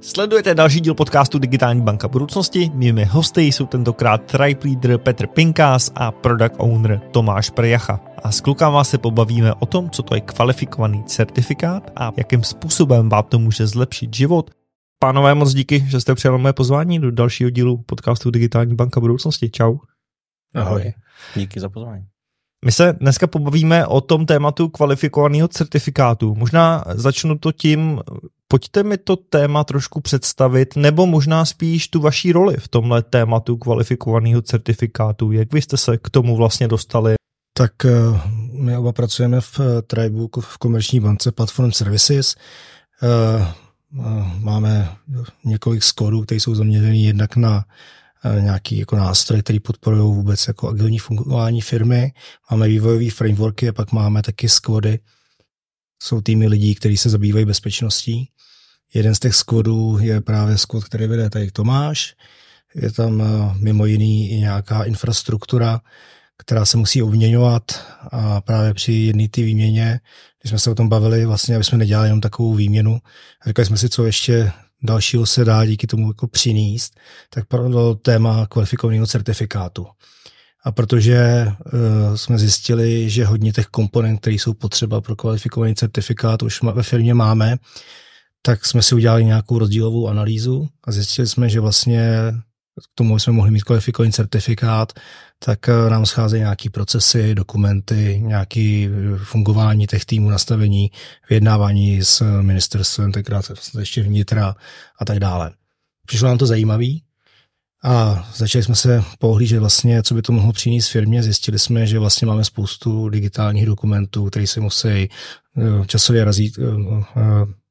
Sledujete další díl podcastu Digitální banka budoucnosti. Mými hosty jsou tentokrát tribe leader Petr Pinkás a product owner Tomáš Prejacha. A s klukama se pobavíme o tom, co to je kvalifikovaný certifikát a jakým způsobem vám to může zlepšit život. Pánové, moc díky, že jste přijali mé pozvání do dalšího dílu podcastu Digitální banka budoucnosti. Čau. Ahoj. Díky za pozvání. My se dneska pobavíme o tom tématu kvalifikovaného certifikátu. Možná začnu to tím, pojďte mi to téma trošku představit, nebo možná spíš tu vaší roli v tomhle tématu kvalifikovaného certifikátu. Jak vy jste se k tomu vlastně dostali? Tak eh, my oba pracujeme v eh, Tribu, v komerční bance Platform Services. Eh, máme několik skórů, které jsou zaměřený jednak na nějaký jako nástroj, který podporují vůbec jako agilní fungování firmy. Máme vývojové frameworky a pak máme taky squady. Jsou týmy lidí, kteří se zabývají bezpečností. Jeden z těch squadů je právě squad, který vede tady Tomáš. Je tam eh, mimo jiný i nějaká infrastruktura, která se musí obměňovat a právě při jedné té výměně, když jsme se o tom bavili, vlastně, aby jsme nedělali jenom takovou výměnu, říkali jsme si, co ještě dalšího se dá díky tomu jako přinést, tak padlo téma kvalifikovaného certifikátu. A protože uh, jsme zjistili, že hodně těch komponent, které jsou potřeba pro kvalifikovaný certifikát, už ve firmě máme, tak jsme si udělali nějakou rozdílovou analýzu a zjistili jsme, že vlastně k tomu jsme mohli mít kvalifikovaný certifikát, tak eh, nám scházejí nějaký procesy, dokumenty, nějaké eh, fungování těch týmů, nastavení, vyjednávání s ministerstvem, tenkrát ještě vnitra a tak dále. Přišlo nám to zajímavý a začali jsme se pohlížet vlastně, co by to mohlo přinést firmě. Zjistili jsme, že vlastně máme spoustu digitálních dokumentů, které se musí eh, časově razít,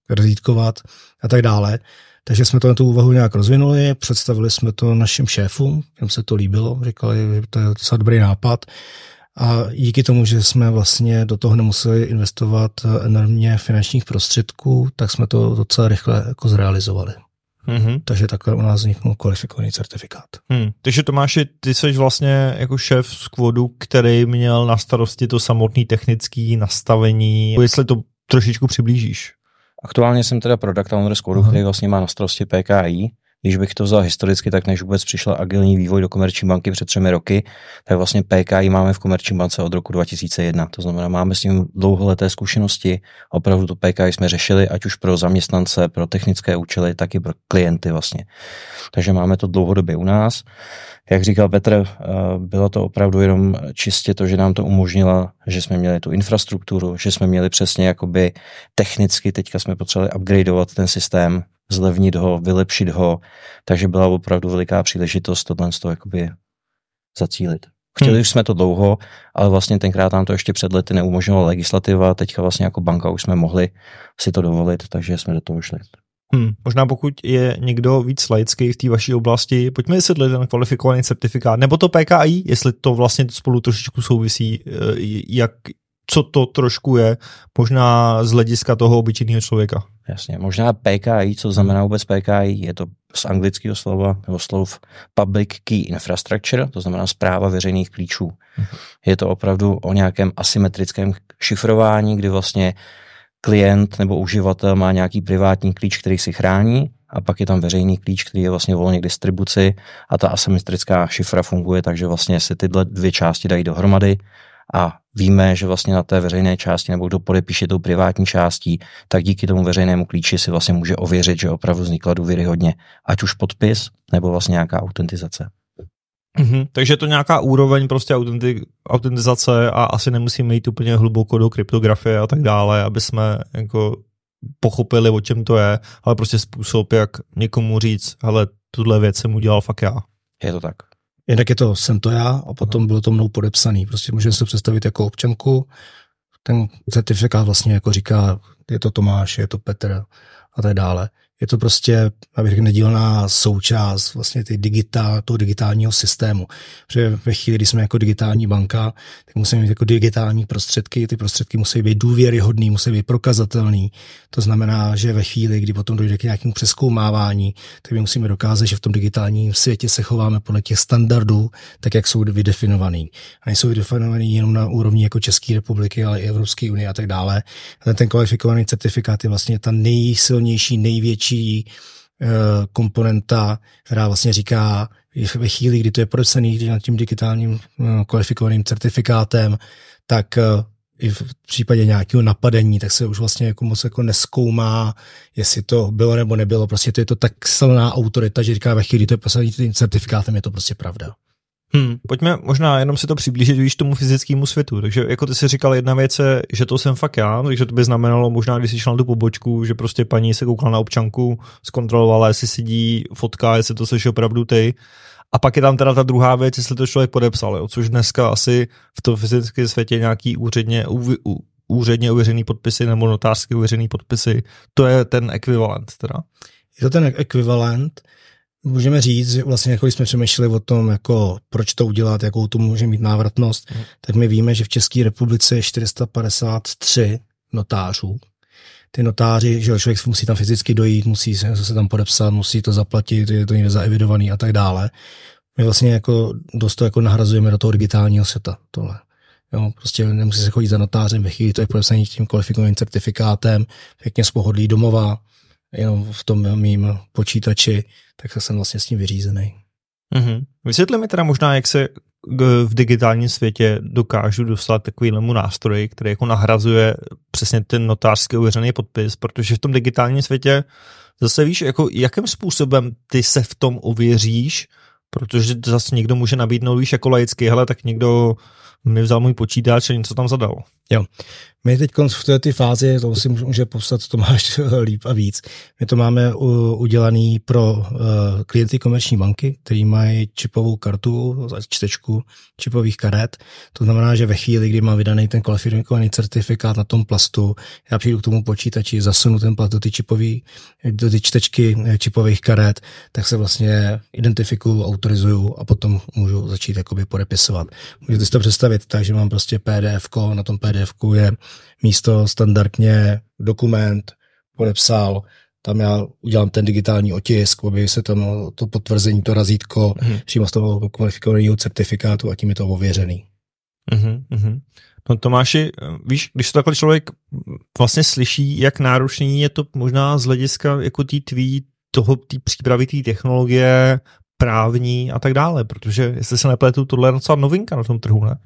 razítkovat a tak dále. Takže jsme to na tu úvahu nějak rozvinuli, představili jsme to našim šéfům, jim se to líbilo, říkali, že to je docela dobrý nápad. A díky tomu, že jsme vlastně do toho nemuseli investovat enormně finančních prostředků, tak jsme to docela rychle jako zrealizovali. Mm-hmm. Takže takhle u nás vzniknul kvalifikovaný certifikát. Hmm. Takže Tomáši, ty jsi vlastně jako šéf skvodu, který měl na starosti to samotné technické nastavení. Jestli to trošičku přiblížíš. Aktuálně jsem teda product owner Skodu, který vlastně má na starosti PKI. Když bych to vzal historicky, tak než vůbec přišla agilní vývoj do komerční banky před třemi roky, tak vlastně PKI máme v komerční bance od roku 2001. To znamená, máme s ním dlouholeté zkušenosti. Opravdu to PKI jsme řešili, ať už pro zaměstnance, pro technické účely, tak i pro klienty vlastně. Takže máme to dlouhodobě u nás. Jak říkal Petr, eh, bylo to opravdu jenom čistě to, že nám to umožnila, že jsme měli tu infrastrukturu, že jsme měli přesně jakoby technicky, teďka jsme potřebovali upgradeovat ten systém, zlevnit ho, vylepšit ho, takže byla opravdu veliká příležitost tohle z toho jakoby zacílit. Chtěli hmm. jsme to dlouho, ale vlastně tenkrát nám to ještě před lety neumožňovala legislativa, teďka vlastně jako banka už jsme mohli si to dovolit, takže jsme do toho šli. Hmm, možná pokud je někdo víc laický v té vaší oblasti, pojďme vysvětlit ten kvalifikovaný certifikát, nebo to PKI, jestli to vlastně spolu trošičku souvisí, eh, jak, co to trošku je, možná z hlediska toho obyčejného člověka. Jasně, možná PKI, co znamená vůbec PKI, je to z anglického slova, nebo slov Public Key Infrastructure, to znamená zpráva veřejných klíčů. Je to opravdu o nějakém asymetrickém šifrování, kdy vlastně klient nebo uživatel má nějaký privátní klíč, který si chrání, a pak je tam veřejný klíč, který je vlastně volně k distribuci a ta asymetrická šifra funguje, takže vlastně se tyhle dvě části dají dohromady a víme, že vlastně na té veřejné části nebo kdo podepíše tou privátní částí, tak díky tomu veřejnému klíči si vlastně může ověřit, že opravdu vznikla důvěryhodně, ať už podpis nebo vlastně nějaká autentizace. Mm-hmm, takže je to nějaká úroveň prostě autentik, autentizace a asi nemusíme jít úplně hluboko do kryptografie a tak dále, aby jsme jako pochopili, o čem to je, ale prostě způsob, jak někomu říct, hele, tuhle věc jsem udělal fakt já. Je to tak. Jednak je to, jsem to já a potom bylo to mnou podepsaný. Prostě můžeme si to představit jako občanku. Ten certifikát vlastně jako říká, je to Tomáš, je to Petr a tak dále je to prostě, abych řekl, nedílná součást vlastně ty digitál, toho digitálního systému. Protože ve chvíli, kdy jsme jako digitální banka, tak musíme mít jako digitální prostředky, ty prostředky musí být důvěryhodný, musí být prokazatelný. To znamená, že ve chvíli, kdy potom dojde k nějakému přeskoumávání, tak my musíme dokázat, že v tom digitálním světě se chováme podle těch standardů, tak jak jsou vydefinovaný. A nejsou vydefinovaný jenom na úrovni jako České republiky, ale i Evropské unie a tak dále. A ten kvalifikovaný certifikát je vlastně ta nejsilnější, největší největší komponenta, která vlastně říká, ve chvíli, kdy to je podepsaný nad tím digitálním kvalifikovaným certifikátem, tak i v případě nějakého napadení, tak se už vlastně jako moc jako neskoumá, jestli to bylo nebo nebylo. Prostě to je to tak silná autorita, že říká ve chvíli, to je posadí tím certifikátem, je to prostě pravda. Hmm, pojďme možná jenom si to přiblížit víš tomu fyzickému světu. Takže jako ty si říkal, jedna věc je, že to jsem fakt já, takže to by znamenalo možná, když jsi šel na tu pobočku, že prostě paní se koukala na občanku, zkontrolovala, jestli sedí fotka, jestli to seš opravdu ty. A pak je tam teda ta druhá věc, jestli to člověk podepsal, jo, což dneska asi v tom fyzickém světě nějaký úředně, u, úředně uvěřený podpisy nebo notářsky uvěřený podpisy, to je ten ekvivalent teda. Je to ten ekvivalent, můžeme říct, že vlastně jako jsme přemýšleli o tom, jako proč to udělat, jakou to může mít návratnost, hmm. tak my víme, že v České republice je 453 notářů. Ty notáři, že člověk musí tam fyzicky dojít, musí se, se tam podepsat, musí to zaplatit, je to někde zaevidovaný a tak dále. My vlastně jako dost to jako nahrazujeme do toho digitálního světa, tohle. Jo, prostě nemusí se chodit za notářem ve chvíli, to je podepsaný tím kvalifikovaným certifikátem, pěkně z pohodlí domova, jenom v tom mým počítači, tak jsem vlastně s tím vyřízený. Mm-hmm. Vysvětli mi teda možná, jak se v digitálním světě dokážu dostat takovýhlemu nástroji, který jako nahrazuje přesně ten notářský uvěřený podpis, protože v tom digitálním světě zase víš, jako jakým způsobem ty se v tom ověříš, protože zase někdo může nabídnout, víš, jako laický, hele, tak někdo mi vzal můj počítač a něco tam zadal. Jo. My teď v této fázi, to si může popsat Tomáš líp a víc, my to máme udělaný pro uh, klienty komerční banky, který mají čipovou kartu, čtečku čipových karet. To znamená, že ve chvíli, kdy mám vydaný ten kvalifikovaný certifikát na tom plastu, já přijdu k tomu počítači, zasunu ten plast do ty, čipový, do ty čtečky eh, čipových karet, tak se vlastně identifikuju, autorizuju a potom můžu začít jakoby podepisovat. Můžete si to představit tak, že mám prostě PDF, na tom PDF je místo standardně dokument, podepsal, tam já udělám ten digitální otisk, aby se tam to potvrzení, to razítko mm-hmm. přímo z toho kvalifikovaného certifikátu a tím je to ověřený. Mm-hmm. No Tomáši, víš, když to takhle člověk vlastně slyší, jak náročný je to možná z hlediska jako tý tvý, toho, tý přípravy té technologie, právní a tak dále, protože jestli se nepletu, tohle je docela novinka na tom trhu, ne?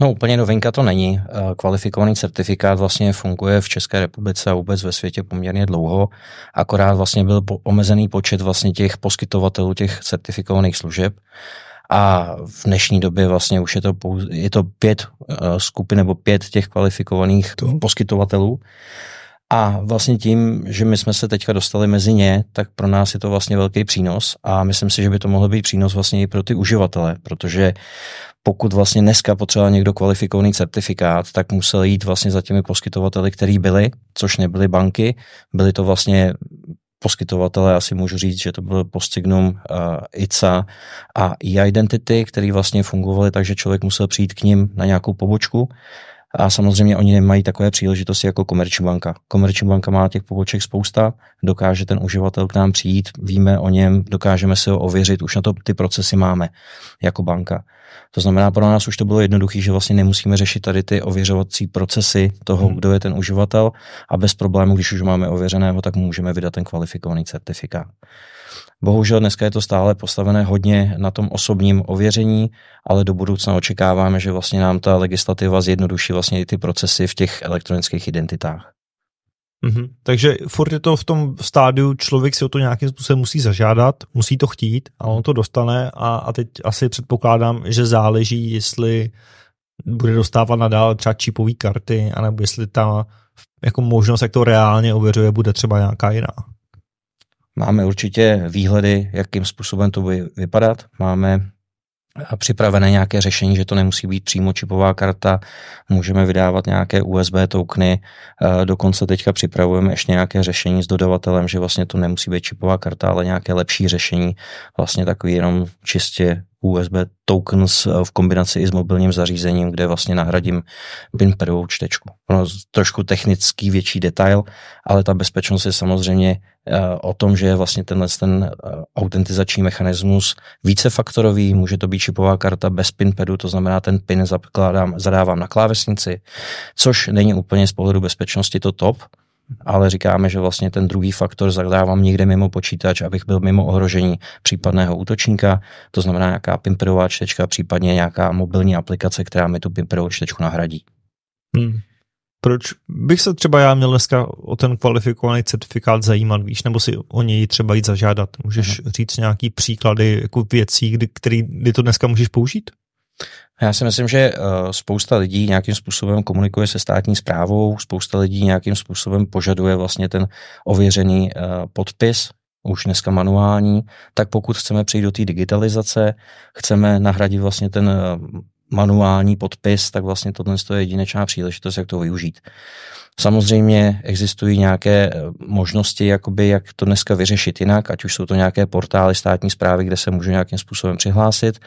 No úplně novinka to není. Eh, kvalifikovaný certifikát vlastně funguje v České republice a vůbec ve světě poměrně dlouho, akorát vlastně byl omezený počet vlastně těch poskytovatelů těch certifikovaných služeb a v dnešní době vlastně už je to, pouze, je to pět uh, skupin nebo pět těch kvalifikovaných to. poskytovatelů. A vlastně tím, že my jsme se teďka dostali mezi ně, tak pro nás je to vlastně velký přínos a myslím si, že by to mohlo být přínos vlastně i pro ty uživatele, protože pokud vlastně dneska potřeboval někdo kvalifikovaný certifikát, tak musel jít vlastně za těmi poskytovateli, který byli, což nebyly banky, byly to vlastně poskytovatele, asi můžu říct, že to byl Postignum, uh, ICA a e-identity, který vlastně fungovaly tak, že člověk musel přijít k ním na nějakou pobočku a samozřejmě oni nemají takové příležitosti jako Komerční banka. Komerční banka má těch poboček spousta, dokáže ten uživatel k nám přijít, víme o něm, dokážeme si ho ověřit, už na to ty procesy máme jako banka. To znamená, pro nás už to bylo jednoduché, že vlastně nemusíme řešit tady ty ověřovací procesy toho, hmm. kdo je ten uživatel a bez problému, když už máme ověřeného, tak můžeme vydat ten kvalifikovaný certifikát. Bohužel dneska je to stále postavené hodně na tom osobním ověření, ale do budoucna očekáváme, že vlastně nám ta legislativa zjednoduší vlastně i ty procesy v těch elektronických identitách. Mm-hmm. Takže furt je to v tom stádiu, člověk si o to nějakým způsobem musí zažádat, musí to chtít a on to dostane a, a teď asi předpokládám, že záleží, jestli bude dostávat nadále třeba čipový karty, anebo jestli ta jako možnost, jak to reálně ověřuje, bude třeba nějaká jiná. Máme určitě výhledy, jakým způsobem to bude vypadat. Máme připravené nějaké řešení, že to nemusí být přímo čipová karta, můžeme vydávat nějaké USB tokeny, dokonce teďka připravujeme ještě nějaké řešení s dodavatelem, že vlastně to nemusí být čipová karta, ale nějaké lepší řešení, vlastně takový jenom čistě USB tokens v kombinaci i s mobilním zařízením, kde vlastně nahradím PIN pedovou čtečku. Ono trošku technický větší detail, ale ta bezpečnost je samozřejmě eh, o tom, že je vlastně tenhle ten eh, autentizační mechanismus vícefaktorový, může to být čipová karta bez PIN pedu, to znamená ten PIN zadávám na klávesnici, což není úplně z pohledu bezpečnosti to top, ale říkáme, že vlastně ten druhý faktor zadávám někde mimo počítač, abych byl mimo ohrožení případného útočníka, to znamená nějaká pimperová čtečka, případně nějaká mobilní aplikace, která mi tu pimperovou čtečku nahradí. Hmm. Proč bych se třeba já měl dneska o ten kvalifikovaný certifikát zajímat, víš, nebo si o něj třeba jít zažádat? Můžeš hmm. říct nějaký příklady jako věcí, kdy, který, kdy to dneska můžeš použít? Já si myslím, že uh, spousta lidí nějakým způsobem komunikuje se státní zprávou, spousta lidí nějakým způsobem požaduje vlastně ten ověřený uh, podpis, už dneska manuální, tak pokud chceme přijít do té digitalizace, chceme nahradit vlastně ten uh, manuální podpis, tak vlastně tohle je jedinečná příležitost, jak to využít. Samozřejmě existují nějaké eh, možnosti, jakoby, jak to dneska vyřešit jinak, ať už jsou to nějaké portály státní zprávy, kde se můžu nějakým způsobem přihlásit,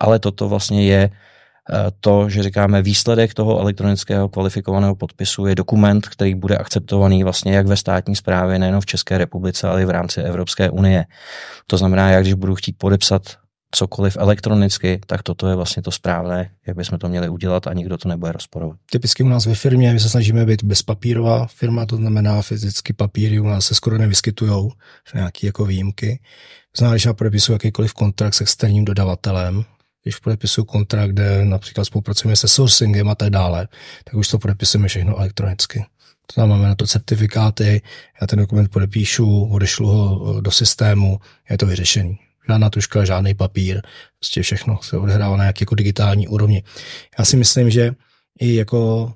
ale toto vlastně je eh, to, že říkáme výsledek toho elektronického kvalifikovaného podpisu je dokument, který bude akceptovaný vlastně jak ve státní správě, nejen v České republice, ale i v rámci Evropské unie. To znamená, jak když budu chtít podepsat cokoliv elektronicky, tak toto je vlastně to správné, jak bychom to měli udělat a nikdo to nebude rozporovat. Typicky u nás ve firmě my se snažíme být bezpapírová firma, to znamená fyzicky papíry u nás se skoro nevyskytují, nějaké jako výjimky. Znamená, když já podepisuju jakýkoliv kontrakt s externím dodavatelem, když podepisuju kontrakt, kde například spolupracujeme se sourcingem a tak dále, tak už to podepisujeme všechno elektronicky. To znamená, máme na to certifikáty, já ten dokument podepíšu, odešlu ho do systému, je to vyřešený žádná tuška, žádný papír, prostě všechno se odehrává na nějaké jako digitální úrovni. Já si myslím, že i jako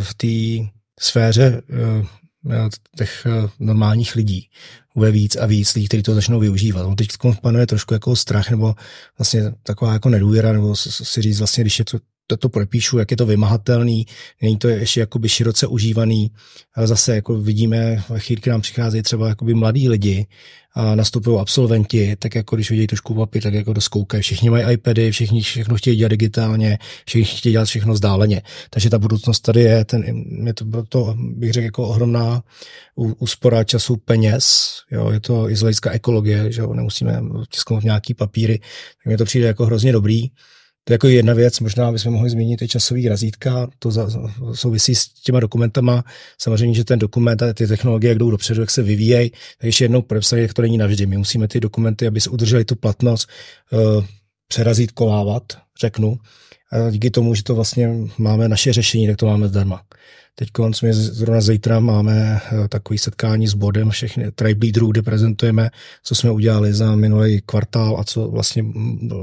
v té sféře eh, těch eh, normálních lidí bude víc a víc lidí, kteří to začnou využívat. No teď panuje trošku jako strach nebo vlastně taková jako nedůvěra, nebo si říct vlastně, když je to to, podepíšu, jak je to vymahatelný, není to ještě jakoby široce užívaný, ale zase jako vidíme, chvíli, nám přicházejí třeba jakoby mladí lidi, a nastupují absolventi, tak jako když vidějí trošku papír, tak jako doskoukají. Všichni mají iPady, všichni všechno chtějí dělat digitálně, všichni chtějí dělat všechno zdáleně. Takže ta budoucnost tady je, ten, je to, to bych řekl, jako ohromná úspora času peněz, jo, je to i z hlediska ekologie, že jo, nemusíme tisknout nějaký papíry, tak mi to přijde jako hrozně dobrý. To je jako jedna věc, možná bychom mohli změnit i časový razítka, to za, souvisí s těma dokumentama. Samozřejmě, že ten dokument a ty technologie, jak jdou dopředu, jak se vyvíjejí, tak ještě jednou podepsali, jak to není navždy. My musíme ty dokumenty, aby se udrželi tu platnost, přerazít, kolávat, řeknu. A díky tomu, že to vlastně máme naše řešení, tak to máme zdarma. Teď my zrovna zítra máme eh, takový setkání s bodem všechny tribe leaderů, kde prezentujeme, co jsme udělali za minulý kvartál a co vlastně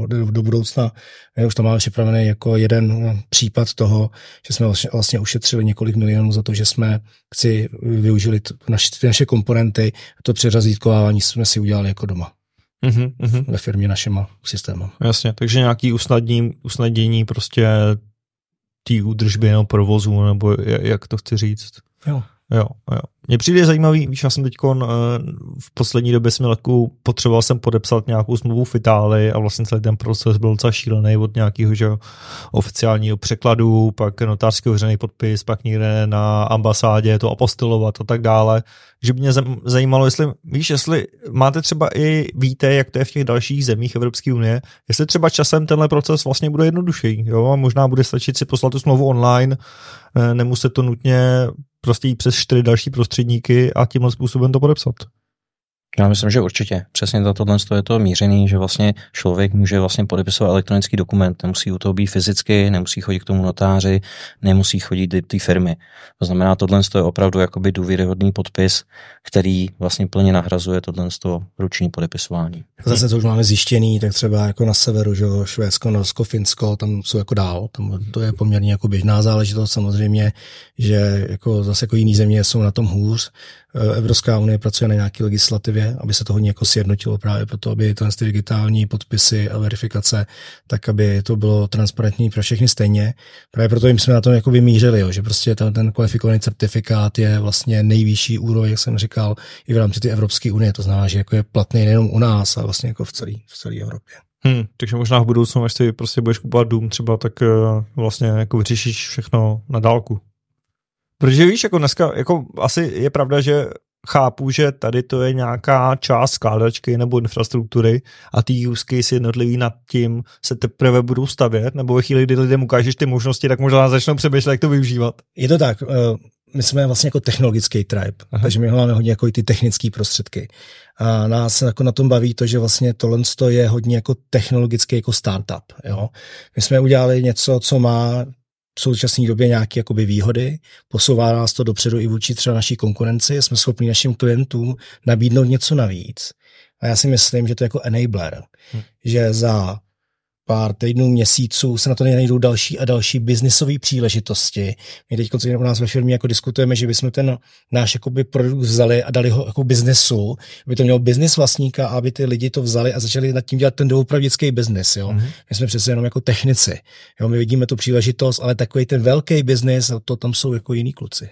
do, do budoucna. My už tam máme připravený jako jeden eh, případ toho, že jsme vlastně, vlastně ušetřili několik milionů za to, že jsme si využili naše, naše komponenty, to přerazítkovávání jsme si udělali jako doma. Mm-hmm, ve firmě našima systémem. Jasně, takže nějaký usnadnění, usnadnění prostě té údržby nebo provozu, nebo jak to chci říct. Jo. Jo, jo. Mně přijde zajímavý, víš, já jsem teď eh, v poslední době jsem měl potřeboval jsem podepsat nějakou smlouvu v Itálii a vlastně celý ten proces byl docela šílený od nějakého že, oficiálního překladu, pak notářský veřejný podpis, pak někde na ambasádě to apostilovat a tak dále. Že by mě zajímalo, jestli, víš, jestli máte třeba i, víte, jak to je v těch dalších zemích Evropské unie, jestli třeba časem tenhle proces vlastně bude jednodušší, jo, a možná bude stačit si poslat tu smlouvu online, eh, nemuset to nutně prostě jít přes čtyři další prostředníky a tímhle způsobem to podepsat. Já myslím, že určitě. Přesně za tohle je to mířený, že vlastně člověk může vlastně podepisovat elektronický dokument, nemusí u toho být fyzicky, nemusí chodit k tomu notáři, nemusí chodit do té firmy. To znamená, tohle je opravdu jakoby důvěryhodný podpis, který vlastně plně nahrazuje tohle ruční podepisování. Zase to už máme zjištěný, tak třeba jako na severu, že Švédsko, Norsko, Finsko, tam jsou jako dál, tam to je poměrně jako běžná záležitost samozřejmě, že jako zase jako jiný země jsou na tom hůř, Eh, Evropská unie pracuje na nějaké legislativě, aby se to hodně jako sjednotilo právě proto, aby ty digitální podpisy a verifikace, tak aby to bylo transparentní pro všechny stejně. Právě proto jsme na tom jako vymířili, jo, že prostě ten, ten kvalifikovaný certifikát je vlastně nejvyšší úroveň, jak jsem říkal, i v rámci té Evropské unie. To znamená, že jako je platný nejenom u nás, ale vlastně jako v celé v celé Evropě. Hmm, takže možná v budoucnu, až si prostě budeš kupovat dům třeba, tak uh, vlastně jako vyřešíš všechno na dálku. Protože víš, jako dneska, jako asi je pravda, že chápu, že tady to je nějaká část skládačky nebo infrastruktury a ty use case jednotlivý nad tím se teprve budou stavět, nebo ve chvíli, kdy lidem ukážeš ty možnosti, tak možná začnou přemýšlet, jak to využívat. Je to tak. Eh, my jsme vlastně jako technologický tribe, Aha. takže my máme hodně jako i ty technické prostředky. A nás jako na tom baví to, že vlastně tohle je hodně jako technologický jako startup. Jo? My jsme udělali něco, co má v současné době nějaké jakoby výhody, posouvá nás to dopředu i vůči třeba naší konkurenci, jsme schopni našim klientům nabídnout něco navíc. A já si myslím, že to je jako enabler, hmm. že za pár týdnů, měsíců se na to nejdou další a další biznisové příležitosti. My teď u nás ve firmě jako diskutujeme, že bychom ten náš jakoby, produkt vzali a dali ho jako biznesu, aby to mělo biznis vlastníka a aby ty lidi to vzali a začali nad tím dělat ten doopravdický biznis. Jo? Mm-hmm. My jsme přece jenom jako technici. Jo? My vidíme tu příležitost, ale takový ten velký biznis, to tam jsou jako jiní kluci.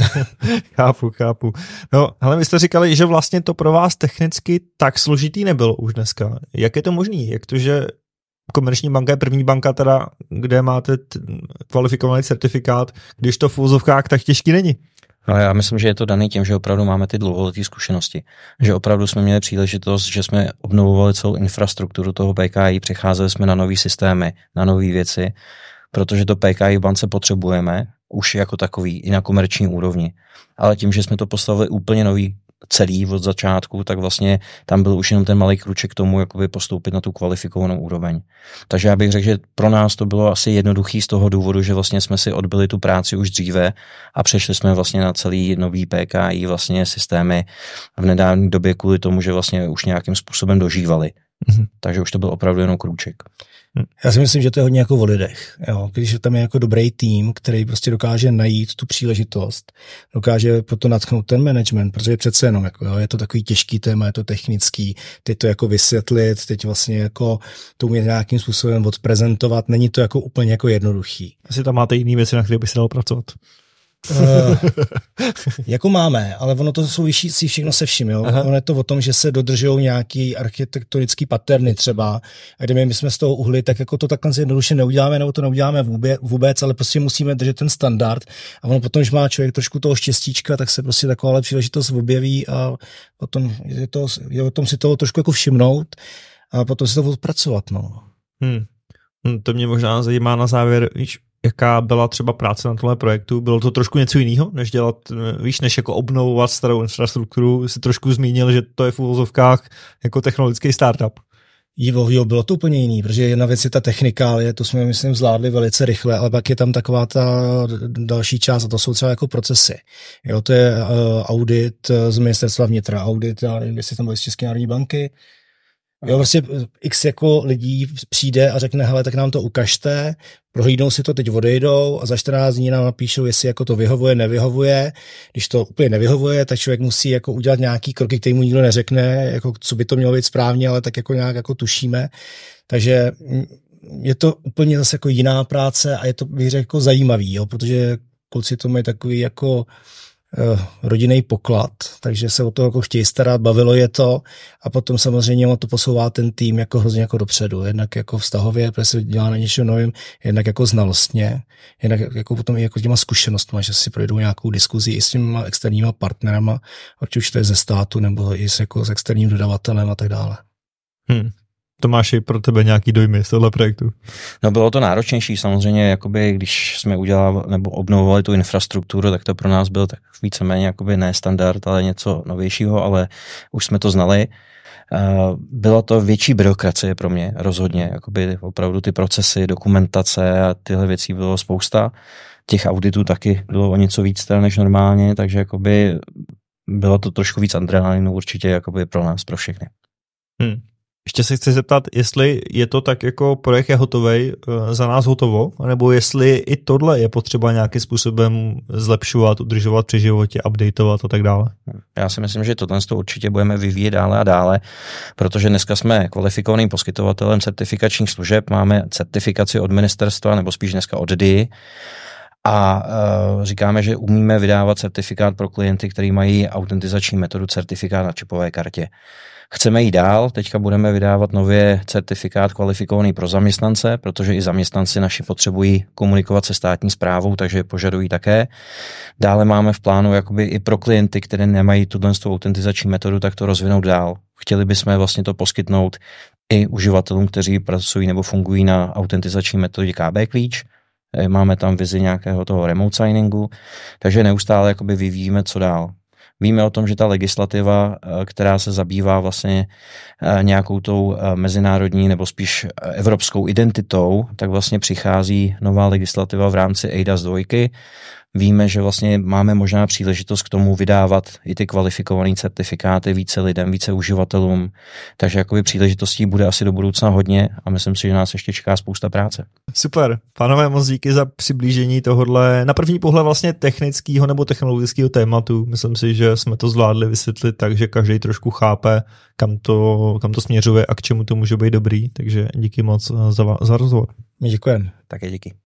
chápu, chápu. No, ale vy jste říkali, že vlastně to pro vás technicky tak složitý nebylo už dneska. Jak je to možné? Jak to, že komerční banka je první banka, teda, kde máte t- kvalifikovaný certifikát, když to v úzovkách tak těžký není. Ale já myslím, že je to daný tím, že opravdu máme ty dlouholeté zkušenosti. Že opravdu jsme měli příležitost, že jsme obnovovali celou infrastrukturu toho PKI, přecházeli jsme na nové systémy, na nové věci, protože to PKI v bance potřebujeme, už jako takový, i na komerční úrovni. Ale tím, že jsme to postavili úplně nový celý od začátku, tak vlastně tam byl už jenom ten malý kruček k tomu, jakoby postoupit na tu kvalifikovanou úroveň. Takže já bych řekl, že pro nás to bylo asi jednoduchý z toho důvodu, že vlastně jsme si odbyli tu práci už dříve a přešli jsme vlastně na celý nový PKI vlastně systémy v nedávné době kvůli tomu, že vlastně už nějakým způsobem dožívali. Mm-hmm. Takže už to byl opravdu jenom krůček. Já si myslím, že to je hodně jako o lidech. Jo. Když tam je jako dobrý tým, který prostě dokáže najít tu příležitost, dokáže proto natchnout ten management, protože přece jenom jako, jo, je to takový těžký téma, je to technický, teď to jako vysvětlit, teď vlastně jako to umět nějakým způsobem odprezentovat, není to jako úplně jako jednoduchý. Asi tam máte jiné věci, na které by se dalo pracovat. Uh, jako máme, ale ono to souvisí si všechno se vším. Jo? Ono je to o tom, že se dodržují nějaký architektonický paterny třeba. A kdyby my jsme z toho uhli, tak jako to takhle jednoduše neuděláme, nebo to neuděláme vůbec, vůbec, ale prostě musíme držet ten standard. A ono potom, když má člověk trošku toho štěstíčka, tak se prostě taková příležitost objeví a potom je, to, je o tom si toho trošku jako všimnout a potom si to odpracovat. No. Hmm. Hmm, to mě možná zajímá na závěr, víš, jaká byla třeba práce na tomhle projektu? Bylo to trošku něco jiného, než dělat, víš, než jako obnovovat starou infrastrukturu? Jsi trošku zmínil, že to je v úvozovkách jako technologický startup. Jo, jo, bylo to úplně jiný, protože jedna věc je ta technikálie, to jsme, myslím, zvládli velice rychle, ale pak je tam taková ta další část a to jsou třeba jako procesy. Jo, to je uh, audit z ministerstva vnitra, audit, já nevím, jestli tam byly z České národní banky, Jo, prostě x jako lidí přijde a řekne, hele, tak nám to ukažte, prohlídnou si to, teď odejdou a za 14 dní nám napíšou, jestli jako to vyhovuje, nevyhovuje. Když to úplně nevyhovuje, tak člověk musí jako udělat nějaký kroky, který mu nikdo neřekne, jako co by to mělo být správně, ale tak jako nějak jako tušíme. Takže je to úplně zase jako jiná práce a je to, bych řekl, jako zajímavý, jo, protože kluci to mají takový jako Eh, rodinný poklad, takže se o to jako chtějí starat, bavilo je to a potom samozřejmě on to posouvá ten tým jako hrozně jako dopředu, jednak jako vztahově, protože se dělá na něčem novým, jednak jako znalostně, jednak jako potom i jako těma zkušenostmi, že si projdou nějakou diskuzi i s těma externíma partnerama, ať už to je ze státu nebo i s, jako s externím dodavatelem a tak dále. Hmm. Tomáši, pro tebe nějaký dojmy z tohle projektu? No bylo to náročnější samozřejmě, jakoby, když jsme udělali nebo obnovovali tu infrastrukturu, tak to pro nás byl tak víceméně jakoby ne standard, ale něco novějšího, ale už jsme to znali. Byla to větší byrokracie pro mě, rozhodně. Jakoby opravdu ty procesy, dokumentace a tyhle věcí bylo spousta. Těch auditů taky bylo o něco víc než normálně, takže jakoby bylo to trošku víc adrenalinu určitě jakoby pro nás, pro všechny. Hmm. Ještě se chci zeptat, jestli je to tak jako projekt je hotový, eh, za nás hotovo, nebo jestli i tohle je potřeba nějakým způsobem zlepšovat, udržovat při životě, updateovat a tak dále. Já si myslím, že tohle to určitě budeme vyvíjet dále a dále, protože dneska jsme kvalifikovaným poskytovatelem certifikačních služeb, máme certifikaci od ministerstva, nebo spíš dneska od DI, a uh, říkáme, že umíme vydávat certifikát pro klienty, kteří mají autentizační metodu certifikát na čipové kartě. Chceme jít dál, teďka budeme vydávat nově certifikát kvalifikovaný pro zaměstnance, protože i zaměstnanci naši potřebují komunikovat se státní zprávou, takže požadují také. Dále máme v plánu jakoby i pro klienty, které nemají tuhle autentizační metodu, tak to rozvinout dál. Chtěli bychom vlastně to poskytnout i uživatelům, kteří pracují nebo fungují na autentizační metodě KB klíč, máme tam vizi nějakého toho remote signingu, takže neustále jakoby vyvíjíme, co dál. Víme o tom, že ta legislativa, eh, která se zabývá vlastně eh, nějakou tou eh, mezinárodní nebo spíš evropskou identitou, tak vlastně přichází nová legislativa v rámci EIDAS 2, Víme, že vlastně máme možná příležitost k tomu vydávat i ty kvalifikované certifikáty více lidem, více uživatelům, takže jakoby příležitostí bude asi do budoucna hodně a myslím si, že nás ještě čeká spousta práce. Super, pánové, moc díky za přiblížení tohohle na první pohled vlastně technického nebo technologického tématu. Myslím si, že jsme to zvládli vysvětlit tak, že každý trošku chápe, kam to, kam to směřuje a k čemu to může být dobrý, takže díky moc za, za rozhovor. My děkujeme. Také díky.